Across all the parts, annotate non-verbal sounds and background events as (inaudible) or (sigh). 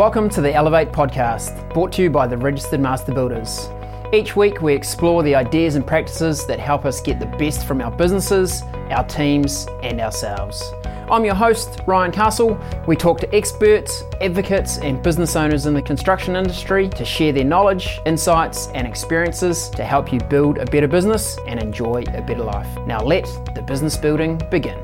Welcome to the Elevate podcast, brought to you by the Registered Master Builders. Each week, we explore the ideas and practices that help us get the best from our businesses, our teams, and ourselves. I'm your host, Ryan Castle. We talk to experts, advocates, and business owners in the construction industry to share their knowledge, insights, and experiences to help you build a better business and enjoy a better life. Now, let the business building begin.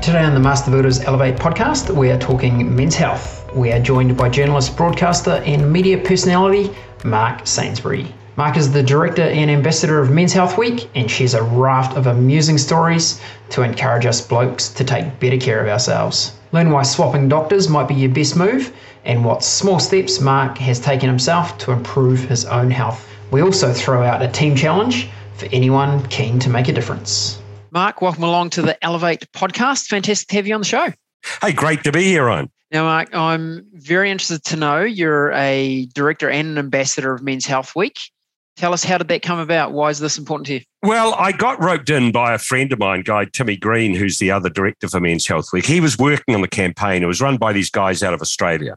Today on the Master Builders Elevate podcast, we are talking men's health. We are joined by journalist, broadcaster, and media personality Mark Sainsbury. Mark is the director and ambassador of Men's Health Week and shares a raft of amusing stories to encourage us blokes to take better care of ourselves. Learn why swapping doctors might be your best move and what small steps Mark has taken himself to improve his own health. We also throw out a team challenge for anyone keen to make a difference. Mark, welcome along to the Elevate podcast. Fantastic to have you on the show. Hey, great to be here, Ryan. Now, Mark, I'm very interested to know you're a director and an ambassador of Men's Health Week. Tell us, how did that come about? Why is this important to you? Well, I got roped in by a friend of mine, guy Timmy Green, who's the other director for Men's Health Week. He was working on the campaign. It was run by these guys out of Australia.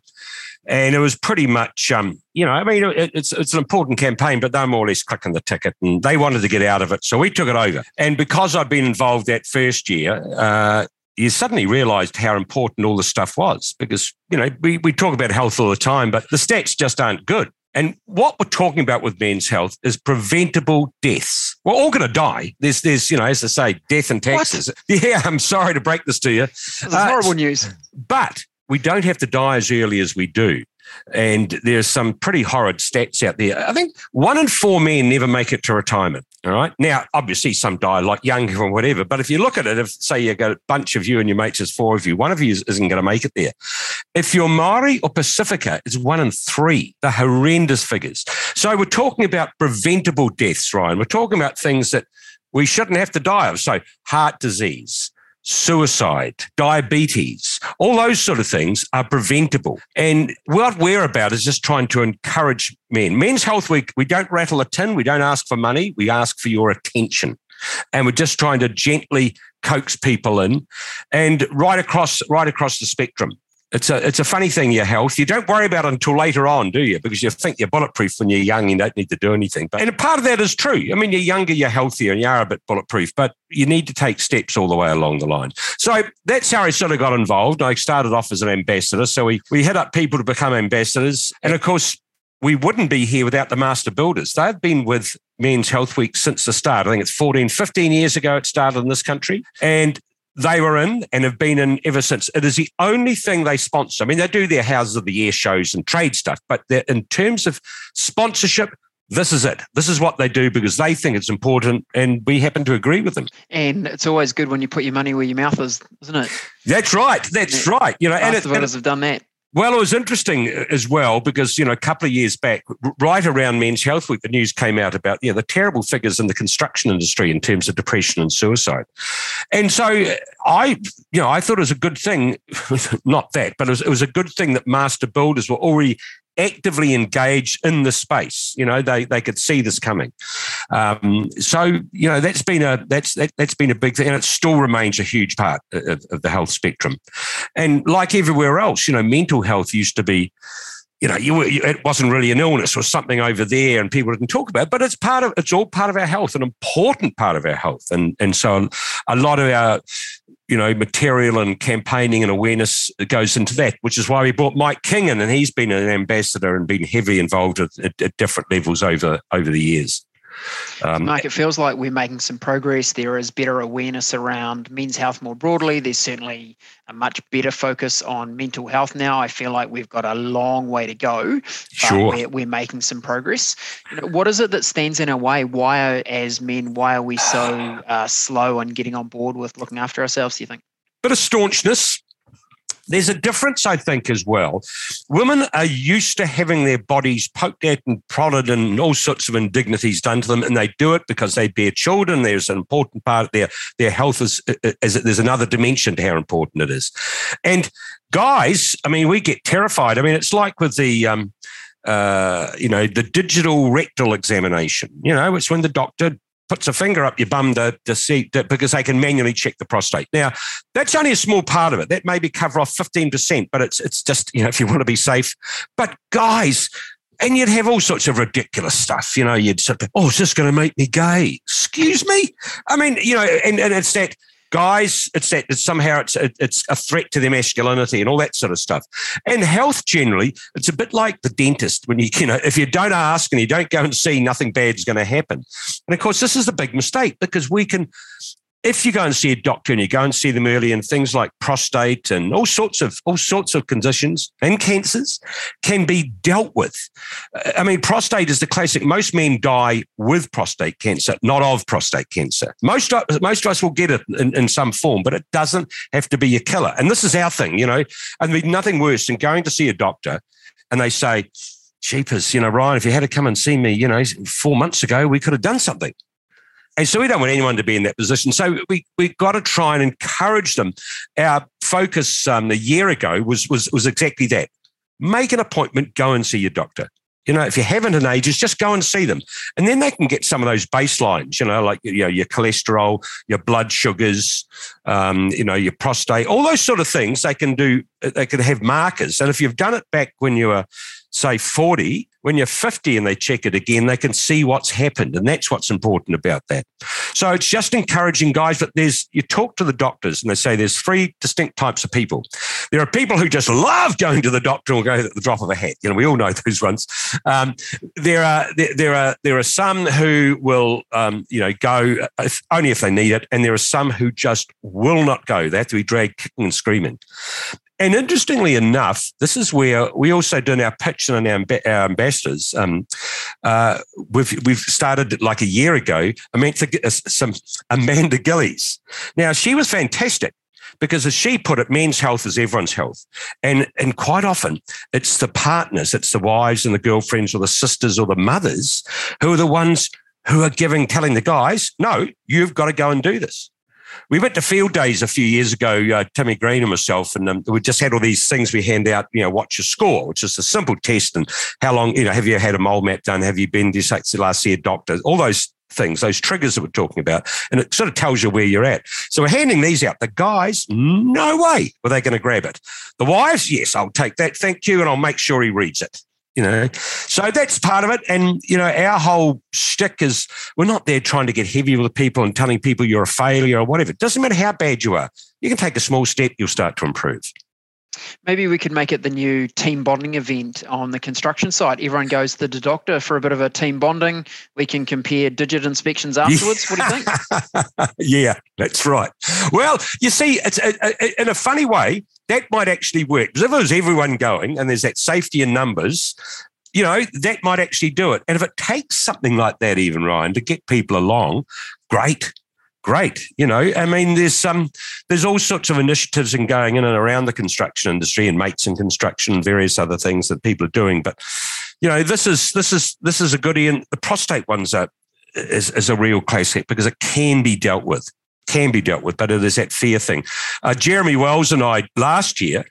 And it was pretty much, um, you know, I mean, it, it's it's an important campaign, but they're more or less clicking the ticket, and they wanted to get out of it, so we took it over. And because I'd been involved that first year, uh, you suddenly realized how important all this stuff was because, you know, we, we talk about health all the time, but the stats just aren't good. And what we're talking about with men's health is preventable deaths. We're all going to die. There's, there's, you know, as I say, death and taxes. What? (laughs) Yeah, I'm sorry to break this to you. That's uh, horrible news. But we don't have to die as early as we do. And there's some pretty horrid stats out there. I think one in four men never make it to retirement. All right. Now, obviously, some die like young or whatever. But if you look at it, if say you got a bunch of you and your mates, is four of you, one of you isn't going to make it there. If you're Maori or Pasifika, it's one in three. The horrendous figures. So we're talking about preventable deaths, Ryan. We're talking about things that we shouldn't have to die of. So heart disease, suicide, diabetes, all those sort of things are preventable. And what we're about is just trying to encourage men. Men's Health Week, we don't rattle a tin, we don't ask for money, we ask for your attention. And we're just trying to gently coax people in and right across right across the spectrum it's a it's a funny thing your health. You don't worry about it until later on do you? Because you think you're bulletproof when you're young you don't need to do anything. But and a part of that is true. I mean you're younger you're healthier and you are a bit bulletproof but you need to take steps all the way along the line. So that's how i sort of got involved. I started off as an ambassador. So we we hit up people to become ambassadors. And of course we wouldn't be here without the master builders. They've been with Men's Health Week since the start. I think it's 14, 15 years ago it started in this country. And they were in and have been in ever since. It is the only thing they sponsor. I mean, they do their Houses of the Year shows and trade stuff, but in terms of sponsorship, this is it. This is what they do because they think it's important, and we happen to agree with them. And it's always good when you put your money where your mouth is, isn't it? That's right. That's right. You know, and, it, and it, have done that. Well, it was interesting uh, as well because you know a couple of years back, right around Men's Health Week, the news came out about yeah the terrible figures in the construction industry in terms of depression and suicide, and so uh, I you know I thought it was a good thing, (laughs) not that, but it was, it was a good thing that master builders were already actively engaged in the space. You know, they they could see this coming. Um, so you know that's been a that's that, has been a big thing, and it still remains a huge part of, of the health spectrum. And like everywhere else, you know, mental health used to be you know, you, you, it wasn't really an illness or something over there, and people didn't talk about. It, but it's part of it's all part of our health, an important part of our health, and and so a lot of our you know material and campaigning and awareness goes into that, which is why we brought Mike King in, and he's been an ambassador and been heavily involved at, at, at different levels over over the years. Um, Mark, it feels like we're making some progress. There is better awareness around men's health more broadly. There's certainly a much better focus on mental health now. I feel like we've got a long way to go. Sure. We're, we're, making some progress. You know, what is it that stands in our way? Why, are, as men, why are we so uh, slow on getting on board with looking after ourselves, do you think? Bit of staunchness, there's a difference, I think, as well. Women are used to having their bodies poked at and prodded and all sorts of indignities done to them, and they do it because they bear children. There's an important part of their their health is, is there's another dimension to how important it is. And guys, I mean, we get terrified. I mean, it's like with the um, uh, you know, the digital rectal examination. You know, it's when the doctor puts a finger up your bum to, to see to, because they can manually check the prostate. Now, that's only a small part of it. That maybe cover off 15%, but it's it's just, you know, if you want to be safe. But guys, and you'd have all sorts of ridiculous stuff. You know, you'd say, oh, it's just going to make me gay. Excuse me? I mean, you know, and, and it's that guys, it's that it's somehow it's it's a threat to their masculinity and all that sort of stuff. And health generally, it's a bit like the dentist when you (laughs) you know if you don't ask and you don't go and see, nothing bad's going to happen. And of course, this is a big mistake because we can if you go and see a doctor and you go and see them early and things like prostate and all sorts of all sorts of conditions and cancers can be dealt with. I mean, prostate is the classic. Most men die with prostate cancer, not of prostate cancer. Most most of us will get it in, in some form, but it doesn't have to be a killer. And this is our thing, you know. I mean, nothing worse than going to see a doctor and they say, "Jeepers, you know, Ryan, if you had to come and see me, you know, four months ago, we could have done something." And so we don't want anyone to be in that position. So we we got to try and encourage them. Our focus um, a year ago was was was exactly that. Make an appointment, go and see your doctor. You know, if you haven't in ages, just go and see them, and then they can get some of those baselines. You know, like you know your cholesterol, your blood sugars, um, you know your prostate, all those sort of things. They can do. They can have markers, and if you've done it back when you were say 40, when you're 50 and they check it again, they can see what's happened. And that's what's important about that. So it's just encouraging guys, but there's, you talk to the doctors and they say there's three distinct types of people. There are people who just love going to the doctor or go at the drop of a hat. You know, we all know (laughs) those ones. Um, there are, there, there, are, there are some who will, um, you know, go if, only if they need it. And there are some who just will not go. They have to be dragged kicking and screaming. And interestingly enough, this is where we also did our pitch and our, our ambassadors. Um, uh, we've we've started like a year ago. Amanda, uh, some Amanda Gillies. Now she was fantastic because as she put it, men's health is everyone's health. And, and quite often it's the partners, it's the wives and the girlfriends or the sisters or the mothers who are the ones who are giving, telling the guys, no, you've got to go and do this we went to field days a few years ago, uh, Timmy Green and myself, and um, we just had all these things we hand out, you know, what's your score, which is a simple test. And how long, you know, have you had a mole map done? Have you been to last year doctor? All those things, those triggers that we're talking about. And it sort of tells you where you're at. So we're handing these out. The guys, no way were they going to grab it. The wives, yes, I'll take that. Thank you. And I'll make sure he reads it you know. So that's part of it. And, you know, our whole shtick is we're not there trying to get heavy with people and telling people you're a failure or whatever. It doesn't matter how bad you are. You can take a small step, you'll start to improve. Maybe we could make it the new team bonding event on the construction site. Everyone goes to the doctor for a bit of a team bonding. We can compare digit inspections afterwards. Yeah. What do you think? (laughs) yeah, that's right. Well, you see, it's a, a, in a funny way that might actually work because if there's everyone going and there's that safety in numbers, you know that might actually do it. And if it takes something like that, even Ryan, to get people along, great great. You know, I mean, there's some, there's all sorts of initiatives and in going in and around the construction industry and mates in construction and various other things that people are doing. But you know, this is this is this is a goodie, and the prostate one's are is, is a real classic because it can be dealt with, can be dealt with, but it is that fear thing. Uh, Jeremy Wells and I last year.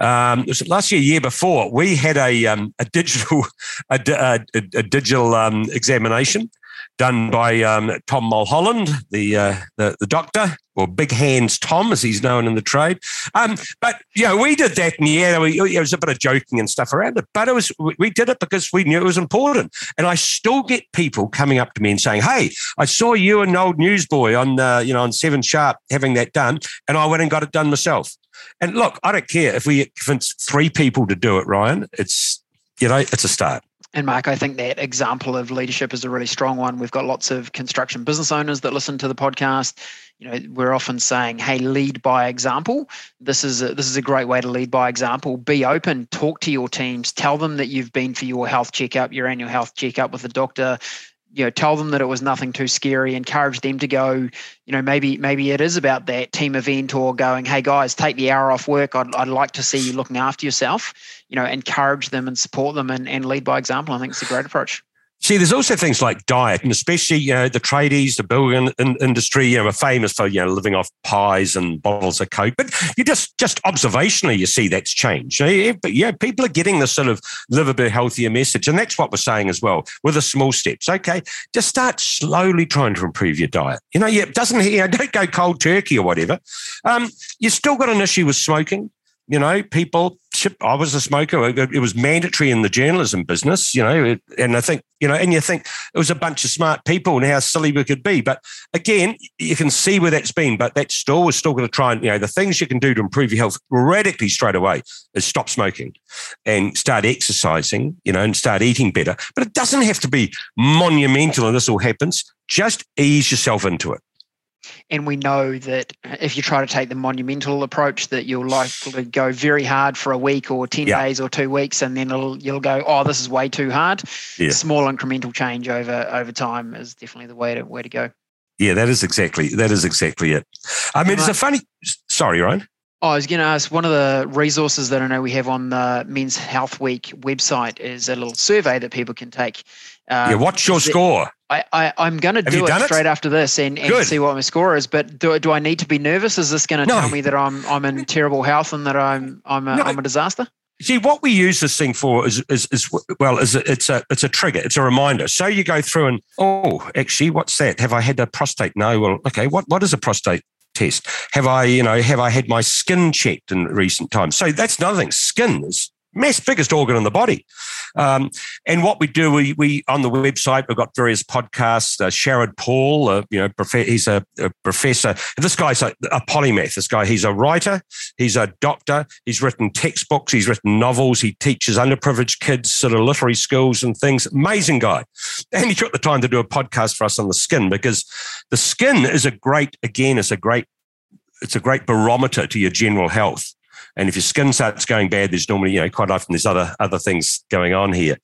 Um, was last year, year before, we had a um, a digital (laughs) a, a, a digital um, examination done by um, Tom Mulholland, the, uh, the, the doctor, or Big Hands Tom, as he's known in the trade. Um, but you know, we did that, and yeah, we, it was a bit of joking and stuff around it. But it was we did it because we knew it was important. And I still get people coming up to me and saying, "Hey, I saw you and old newsboy on uh, you know on Seven Sharp having that done, and I went and got it done myself." And look, I don't care if we convince three people to do it, Ryan. It's you know, it's a start. And Mark, I think that example of leadership is a really strong one. We've got lots of construction business owners that listen to the podcast. You know, we're often saying, "Hey, lead by example." This is a, this is a great way to lead by example. Be open, talk to your teams, tell them that you've been for your health checkup, your annual health checkup with the doctor you know tell them that it was nothing too scary encourage them to go you know maybe maybe it is about that team event or going hey guys take the hour off work. I'd, I'd like to see you looking after yourself you know encourage them and support them and, and lead by example. I think it's a great approach See, there's also things like diet, and especially you know the tradies, the building in, industry, you know, are famous for you know living off pies and bottles of coke. But you just just observationally, you see that's changed. But yeah, people are getting the sort of live a bit healthier message, and that's what we're saying as well with the small steps. Okay, just start slowly trying to improve your diet. You know, yeah, doesn't you know, (laughs) don't go cold turkey or whatever. Um, you still got an issue with smoking you know, people. I was a smoker. It was mandatory in the journalism business, you know, and I think, you know, and you think it was a bunch of smart people and how silly we could be. But again, you can see where that's been. But that still is still going to try and, you know, the things you can do to improve your health radically straight away is stop smoking and start exercising, you know, and start eating better. But it doesn't have to be monumental and this all happens. Just ease yourself into it and we know that if you try to take the monumental approach that you'll likely go very hard for a week or 10 yeah. days or two weeks and then you'll go oh this is way too hard yeah. small incremental change over over time is definitely the way to way to go yeah that is exactly that is exactly it i mean it's a funny sorry ryan Oh, I was going to ask one of the resources that I know we have on the Men's Health Week website is a little survey that people can take. Um, yeah, what's your score? I, I, am going to do it straight it? after this and, and see what my score is. But do, do I need to be nervous? Is this going to no. tell me that I'm I'm in terrible health and that I'm I'm a, no. I'm a disaster? See, what we use this thing for is, is, is well, is a, it's a it's a trigger, it's a reminder. So you go through and oh, actually, what's that? Have I had a prostate? No. Well, okay. What what is a prostate test? Have I, you know, have I had my skin checked in recent times? So that's another thing. Skin is mass biggest organ in the body. Um, and what we do, we, we on the website, we've got various podcasts. Uh, Sharad Paul, uh, you know, prof- he's a, a, professor. This guy's a, a, polymath. This guy, he's a writer, he's a doctor, he's written textbooks, he's written novels, he teaches underprivileged kids sort of literary skills and things. Amazing guy. And he took the time to do a podcast for us on the skin because the skin is a great, again, it's a great, it's a great barometer to your general health. And if your skin starts going bad, there's normally, you know, quite often there's other other things going on here.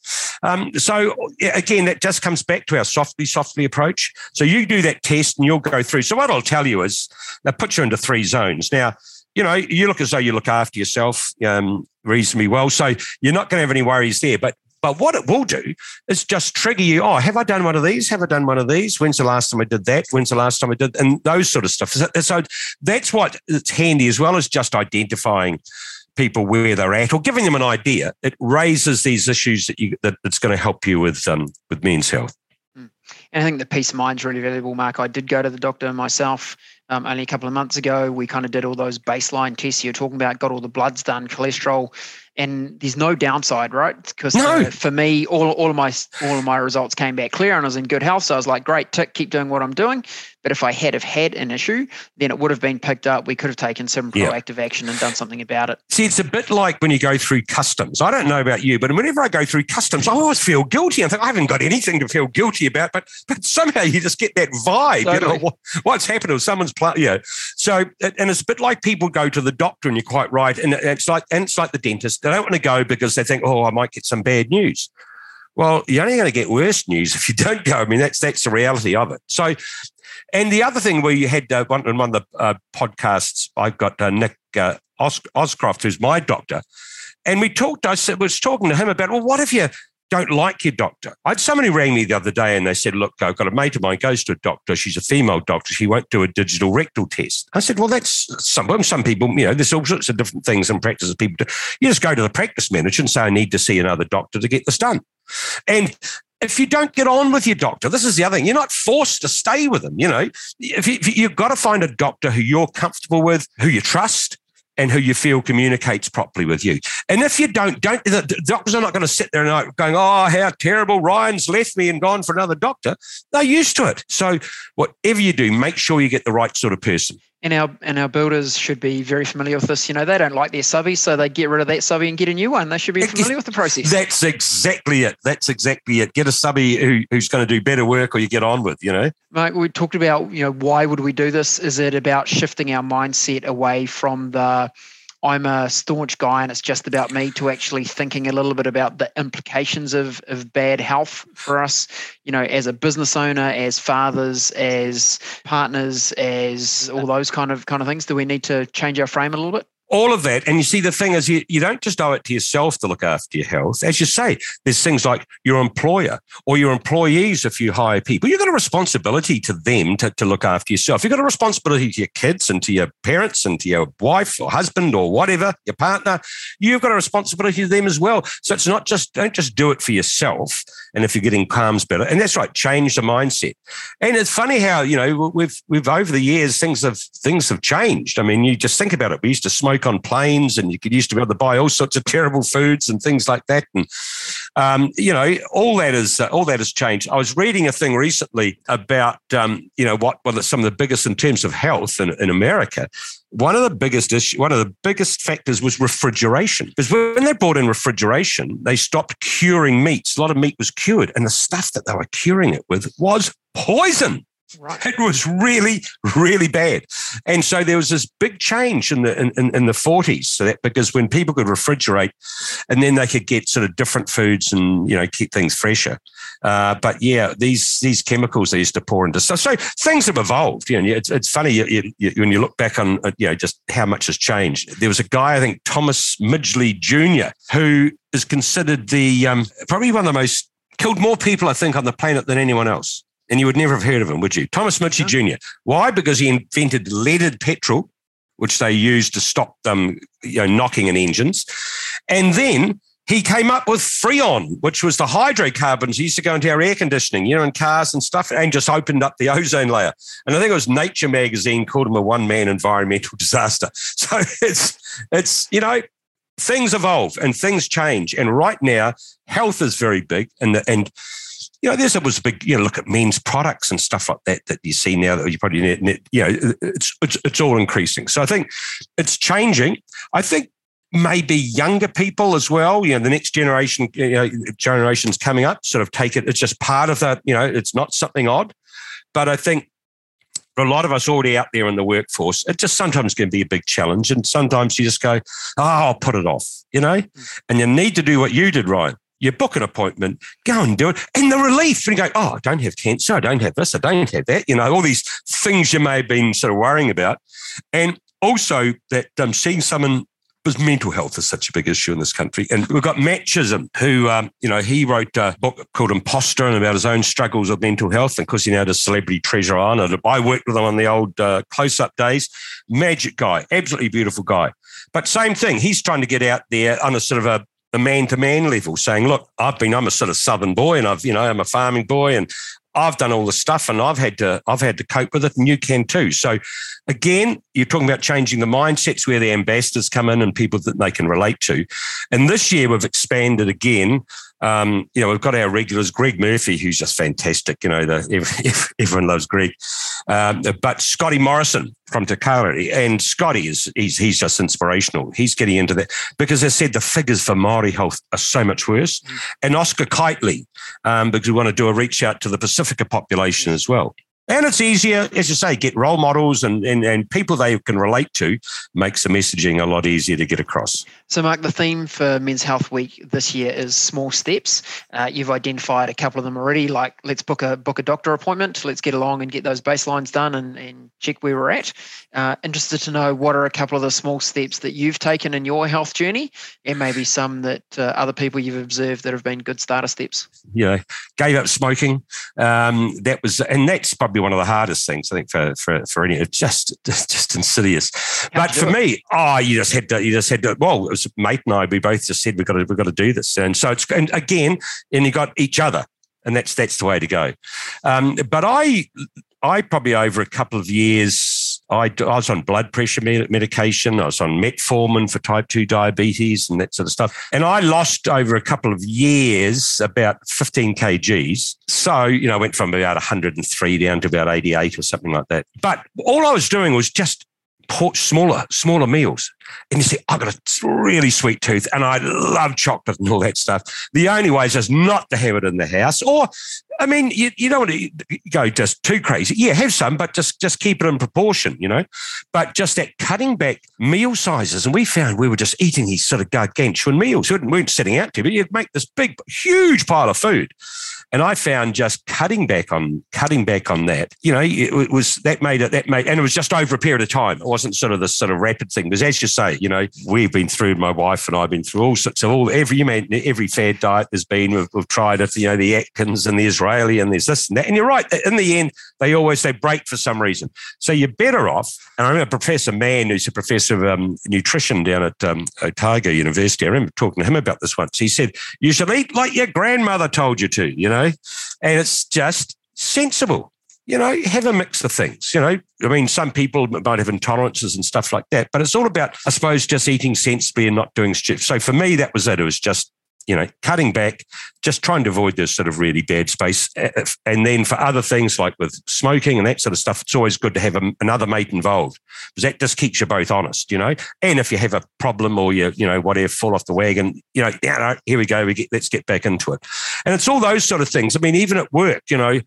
Um, so again, that just comes back to our softly, softly approach. So you do that test and you'll go through. So what I'll tell you is, that puts you into three zones. Now, you know, you look as though you look after yourself um, reasonably well. So you're not going to have any worries there. But but what it will do is just trigger you. Oh, have I done one of these? Have I done one of these? When's the last time I did that? When's the last time I did? And those sort of stuff. So, so that's what it's handy as well as just identifying people where they're at or giving them an idea. It raises these issues that you that it's going to help you with um, with men's health. Hmm. And I think the peace of mind is really valuable, Mark. I did go to the doctor myself um, only a couple of months ago. We kind of did all those baseline tests you're talking about, got all the bloods done, cholesterol, and there's no downside, right? Because no. uh, for me, all, all of my all of my results came back clear, and I was in good health. So I was like, great, tick, keep doing what I'm doing. But if I had have had an issue, then it would have been picked up. We could have taken some proactive yeah. action and done something about it. See, it's a bit like when you go through customs. I don't know about you, but whenever I go through customs, I always feel guilty. I think I haven't got anything to feel guilty about, but but somehow you just get that vibe. Totally. You know, what, what's happened or someone's playing. Yeah. So and it's a bit like people go to the doctor, and you're quite right. And it's like and it's like the dentist. They don't want to go because they think, oh, I might get some bad news. Well, you're only going to get worse news if you don't go. I mean, that's that's the reality of it. So and the other thing where you had uh, one in one of the uh, podcasts, I've got uh, Nick uh, Os- Oscroft, who's my doctor, and we talked. I said, was talking to him about, well, what if you don't like your doctor? I had somebody rang me the other day and they said, look, I've got a mate of mine goes to a doctor. She's a female doctor. She won't do a digital rectal test. I said, well, that's some some people. You know, there's all sorts of different things and practices people do. You just go to the practice manager and say, I need to see another doctor to get this done. And if you don't get on with your doctor, this is the other thing. You're not forced to stay with them. You know, if, you, if you've got to find a doctor who you're comfortable with, who you trust, and who you feel communicates properly with you. And if you don't, don't the doctors are not going to sit there and going, "Oh, how terrible! Ryan's left me and gone for another doctor." They're used to it. So whatever you do, make sure you get the right sort of person and our and our builders should be very familiar with this. You know, they don't like their subby, so they get rid of that subby and get a new one. They should be familiar with the process. That's exactly it. That's exactly it. Get a subby who, who's going to do better work, or you get on with. You know, Mike, we talked about you know why would we do this? Is it about shifting our mindset away from the I'm a staunch guy and it's just about me to actually thinking a little bit about the implications of, of bad health for us, you know, as a business owner, as fathers, as partners, as all those kind of kind of things. Do we need to change our frame a little bit? All of that. And you see, the thing is, you, you don't just owe it to yourself to look after your health. As you say, there's things like your employer or your employees, if you hire people, you've got a responsibility to them to, to look after yourself. You've got a responsibility to your kids and to your parents and to your wife or husband or whatever, your partner. You've got a responsibility to them as well. So it's not just, don't just do it for yourself. And if you're getting palms better, and that's right, change the mindset. And it's funny how, you know, we've, we've over the years, things have, things have changed. I mean, you just think about it. We used to smoke on planes and you could used to be able to buy all sorts of terrible foods and things like that. And, um, you know, all that is, uh, all that has changed. I was reading a thing recently about, um, you know, what, what some of the biggest in terms of health in, in America one of the biggest issue, one of the biggest factors was refrigeration. Because when they brought in refrigeration, they stopped curing meats. A lot of meat was cured, and the stuff that they were curing it with was poison. Right. It was really, really bad. And so there was this big change in the in, in, the 40s. So that because when people could refrigerate and then they could get sort of different foods and you know keep things fresher. Uh, but yeah, these these chemicals they used to pour into stuff. So things have evolved. You know, it's, it's funny you, you, when you look back on uh, you know just how much has changed. There was a guy, I think Thomas Midgley Jr., who is considered the um, probably one of the most killed more people I think on the planet than anyone else and you would never have heard of him, would you? Thomas Midgley Jr. Why? Because he invented leaded petrol, which they used to stop them, you know, knocking in engines. And then he came up with Freon, which was the hydrocarbons used to go into our air conditioning, you know, in cars and stuff, and just opened up the ozone layer. And I think it was Nature magazine called him a one-man environmental (laughs) disaster. So it's it's you know things evolve and things change, and right now health is very big, and the, and you know, there's was a big, you know, look at men's products and stuff like that that you see now that you probably, you know, it's, it's, it's all increasing. So I think it's changing. I think maybe younger people as well, you know, the next generation, you know, generations coming up sort of take it. It's just part of that, you know, it's not something odd. But I think for a lot of us already out there in the workforce, it just sometimes can be a big challenge. And sometimes you just go, oh, I'll put it off, you know, mm. and you need to do what you did, Ryan you book an appointment, go and do it. And the relief, and you go, oh, I don't have cancer, I don't have this, I don't have that. You know, all these things you may have been sort of worrying about. And also that um, seeing someone because mental health is such a big issue in this country. And we've got Matt Chisholm, who, um, you know, he wrote a book called Imposter and about his own struggles with mental health. And of course, he now does Celebrity Treasure Island. I worked with him on the old uh, close up days. Magic guy, absolutely beautiful guy. But same thing, he's trying to get out there on a sort of a the man to man level, saying, look, I've been, I'm a sort of southern boy and I've, you know, I'm a farming boy and I've done all the stuff and I've had to, I've had to cope with it and you can too. So again, you're talking about changing the mindsets where the ambassadors come in and people that they can relate to. And this year we've expanded again um, you know, we've got our regulars, Greg Murphy, who's just fantastic. You know, the, (laughs) everyone loves Greg. Um, but Scotty Morrison from Kaurere, and Scotty is he's he's just inspirational. He's getting into that because, as I said, the figures for Maori health are so much worse. Mm. And Oscar Kightley, um, because we want to do a reach out to the Pasifika population as well. And it's easier, as you say, get role models and, and, and people they can relate to makes the messaging a lot easier to get across. So, Mark, the theme for Men's Health Week this year is small steps. Uh, you've identified a couple of them already, like let's book a book a doctor appointment, let's get along and get those baselines done and, and check where we're at. Uh, interested to know what are a couple of the small steps that you've taken in your health journey, and maybe some that uh, other people you've observed that have been good starter steps. Yeah, gave up smoking. Um, that was, and that's probably one of the hardest things I think for for for any. It's just (laughs) just insidious. How but for it? me, oh, you just had to, you just had to. Well, it was mate and I. We both just said we've got to we've got to do this, and so it's and again, and you got each other, and that's that's the way to go. Um, but I I probably over a couple of years I, I was on blood pressure medication. I was on metformin for type 2 diabetes and that sort of stuff. And I lost over a couple of years about 15 kgs. So, you know, I went from about 103 down to about 88 or something like that. But all I was doing was just smaller, smaller meals. And you say, I've got a really sweet tooth and I love chocolate and all that stuff. The only way is just not to have it in the house. Or, I mean, you, you don't want to go just too crazy. Yeah, have some, but just, just keep it in proportion, you know. But just that cutting back meal sizes. And we found we were just eating these sort of gargantuan meals. We weren't sitting out to, but you'd make this big, huge pile of food. And I found just cutting back on cutting back on that, you know, it, was that made it that made, and it was just over a period of time. It wasn't sort of this sort of rapid thing. Because as you say, you know, we've been through, my wife and I've been through all sorts of all every you mean every fair diet there's been. We've, we've tried it, you know, the Atkins and the Israeli and there's this and that. And you're right. In the end, they always say break for some reason. So you're better off. And I remember Professor Mann, who's a professor of um, nutrition down at um, Otago University. I remember talking to him about this once. He said, you should eat like your grandmother told you to, you know, and it's just sensible you know, have a mix of things. You know, I mean, some people might have intolerances and stuff like that, but it's all about, I suppose, just eating sensibly and not doing stupid. So for me, that was it. It was just, you know, cutting back, just trying to avoid this sort of really bad space. Eh, eh, and then for other things like with smoking and that sort of stuff, it's always good to have a, another mate involved because that just keeps you both honest, you know. And if you have a problem or you, you know, whatever, fall off the wagon, you know, yeah, here we go, we get, let's get back into it. And it's all those sort of things. I mean, even at work, you know,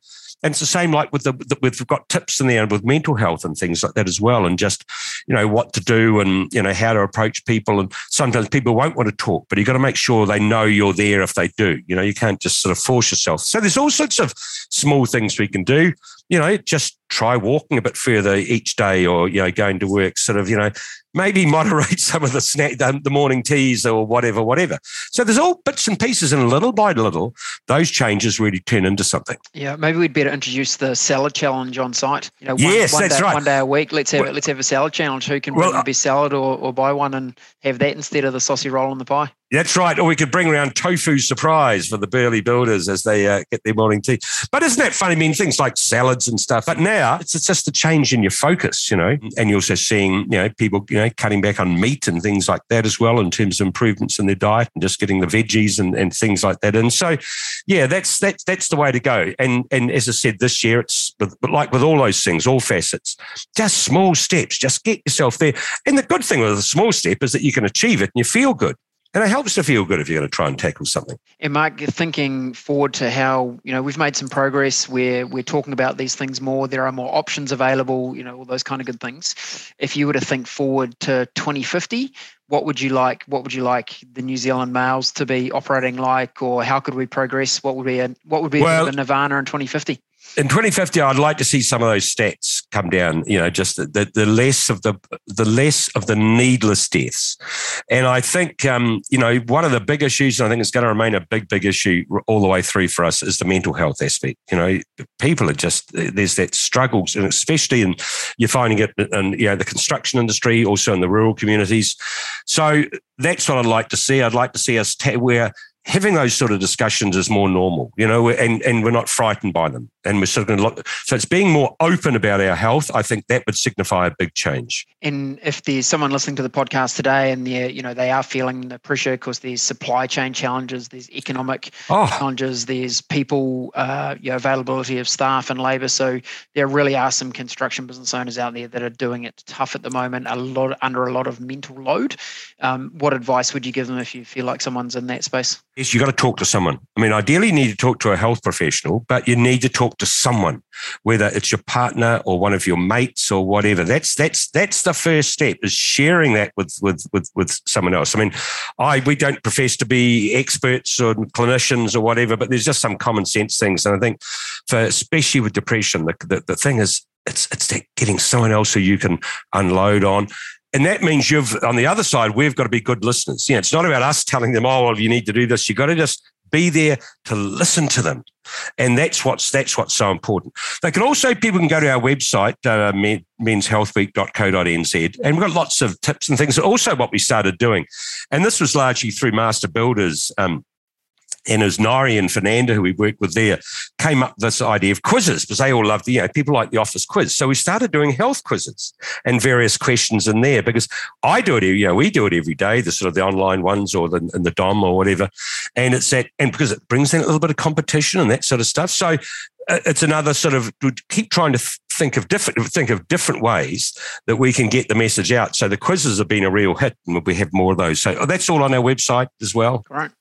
and it's the same like with the, the we've got tips in there with mental health and things like that as well, and just you know what to do and you know how to approach people. And sometimes people won't want to talk, but you've got to make sure they know you're there if they do. You know, you can't just sort of force yourself. So there's all sorts of small things we can do. You know, just try walking a bit further each day, or you know, going to work. Sort of, you know, maybe (laughs) moderate some of the snack, the morning teas or whatever, whatever. So there's all bits and pieces, and little by little, those changes really turn into something. Yeah, maybe we'd better introduce the salad challenge on site. You know, one, yes, one that's day, right. One day a week, let's have well, let's have a salad challenge. Who can bring well, the best salad, or, or buy one and have that instead of the saucy roll in the pie? That's right. Or we could bring around tofu surprise for the burly builders as they uh, get their morning tea. But isn't that funny? I mean, things like salads and stuff. But now it's, it's just a change in your focus, you know. And you're also seeing, you know, people, you know, cutting back on meat and things like that as well in terms of improvements in their diet and just getting the veggies and, and things like that. And so, yeah, that's that's that's the way to go. And and as I said, this year it's but like with all those things, all facets, just small steps. Just get yourself there. And the good thing with a small step is that you can achieve it and you feel good. And it helps to feel good if you're going to try and tackle something. And Mark, thinking forward to how, you know, we've made some progress where we're talking about these things more. There are more options available, you know, all those kind of good things. If you were to think forward to 2050, what would you like? What would you like the New Zealand males to be operating like, or how could we progress? What would be a what would be well, a nirvana in 2050? In 2050, I'd like to see some of those stats come down. You know, just the, the, the less of the the less of the needless deaths, and I think um, you know one of the big issues, and I think it's going to remain a big big issue all the way through for us, is the mental health aspect. You know, people are just there's that struggles, and especially in you're finding it in you know the construction industry, also in the rural communities. So that's what I'd like to see. I'd like to see us ta- where having those sort of discussions is more normal, you know, and, and we're not frightened by them. And we're sort of look, so it's being more open about our health. I think that would signify a big change. And if there's someone listening to the podcast today and they're, you know, they are feeling the pressure because there's supply chain challenges, there's economic oh. challenges, there's people, uh, you know, availability of staff and labor. So there really are some construction business owners out there that are doing it tough at the moment, a lot under a lot of mental load. Um, what advice would you give them if you feel like someone's in that space? Is you got to talk to someone. I mean, ideally, you need to talk to a health professional, but you need to talk to someone, whether it's your partner or one of your mates or whatever. That's that's that's the first step is sharing that with with with with someone else. I mean, I we don't profess to be experts or clinicians or whatever, but there's just some common sense things, and I think for especially with depression, the the, the thing is it's it's getting someone else who you can unload on and that means you've on the other side, we've got to be good listeners. Know, it's not about us telling them, oh, well, you need to do this. You've got to just be there to listen to them. And that's what's that's what's so important. They can also people can go to our website, uh, menshealthweek.co.nz, and we've got lots of tips and things. Also, what we started doing, and this was largely through Master Builders. Um, and as Nari and Fernanda, who we worked with there, came up with this idea of quizzes because they all love the, you know, people like the office quiz. So we started doing health quizzes and various questions in there because I do it, you know, we do it every day, the sort of the online ones or the, in the DOM or whatever. And it's that, and because it brings in a little bit of competition and that sort of stuff. So uh, it's another sort of keep trying to think of different think of different ways that we can get the message out. So the quizzes have been a real hit, and we have more of those. So that's all on our website as well. Right.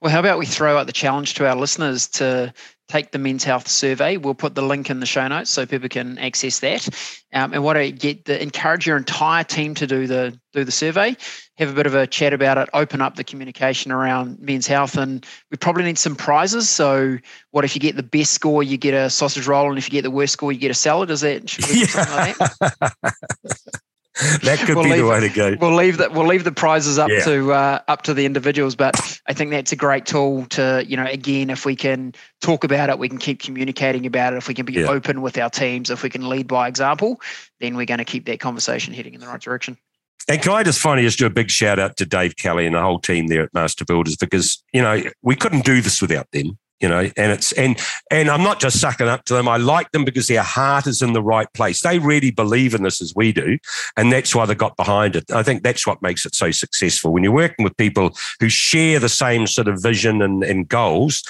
Well, how about we throw out the challenge to our listeners to take the men's health survey. We'll put the link in the show notes so people can access that. Um, and what I get the encourage your entire team to do the do the survey, have a bit of a chat about it, open up the communication around men's health, and we probably need some prizes. So, what if you get the best score, you get a sausage roll, and if you get the worst score, you get a salad? Is that yeah. something like that? (laughs) (laughs) that could we'll be the way to go. We'll leave that. We'll leave the prizes up yeah. to uh, up to the individuals, but I think that's a great tool to you know. Again, if we can talk about it, we can keep communicating about it. If we can be yeah. open with our teams, if we can lead by example, then we're going to keep that conversation heading in the right direction. And can I just finally just do a big shout out to Dave Kelly and the whole team there at Master Builders because you know we couldn't do this without them you know and it's and and i'm not just sucking up to them. I like them because their heart is in the right place. They really believe in this as we do and that's why they got behind it. I think that's what makes it so successful. When you're working with people who share the same sort of vision and, and goals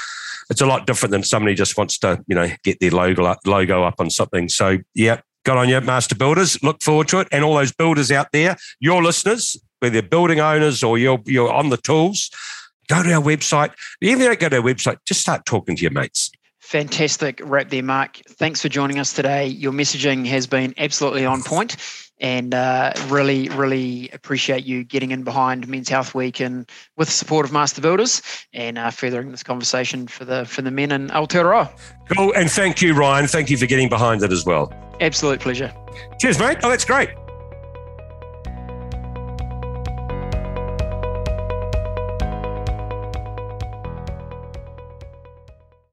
it's a lot different than somebody just wants to you know get their logo up, logo up on something. So yeah got on your master builders. Look forward to it. And all those builders out there your listeners whether they're building owners or you're you're on the tools go to our website. Even if you don't go to our website, just start talking to your mates. Fantastic wrap there, Mark. Thanks for joining us today. Your messaging has been absolutely on point and uh, really, really appreciate you getting in behind Men's Health Week and with the support of Master Builders and uh, furthering this conversation for the for the men in Aotearoa. Cool, and thank you, Ryan. Thank you for getting behind it as well. Absolute pleasure. Cheers, mate. Oh, that's great.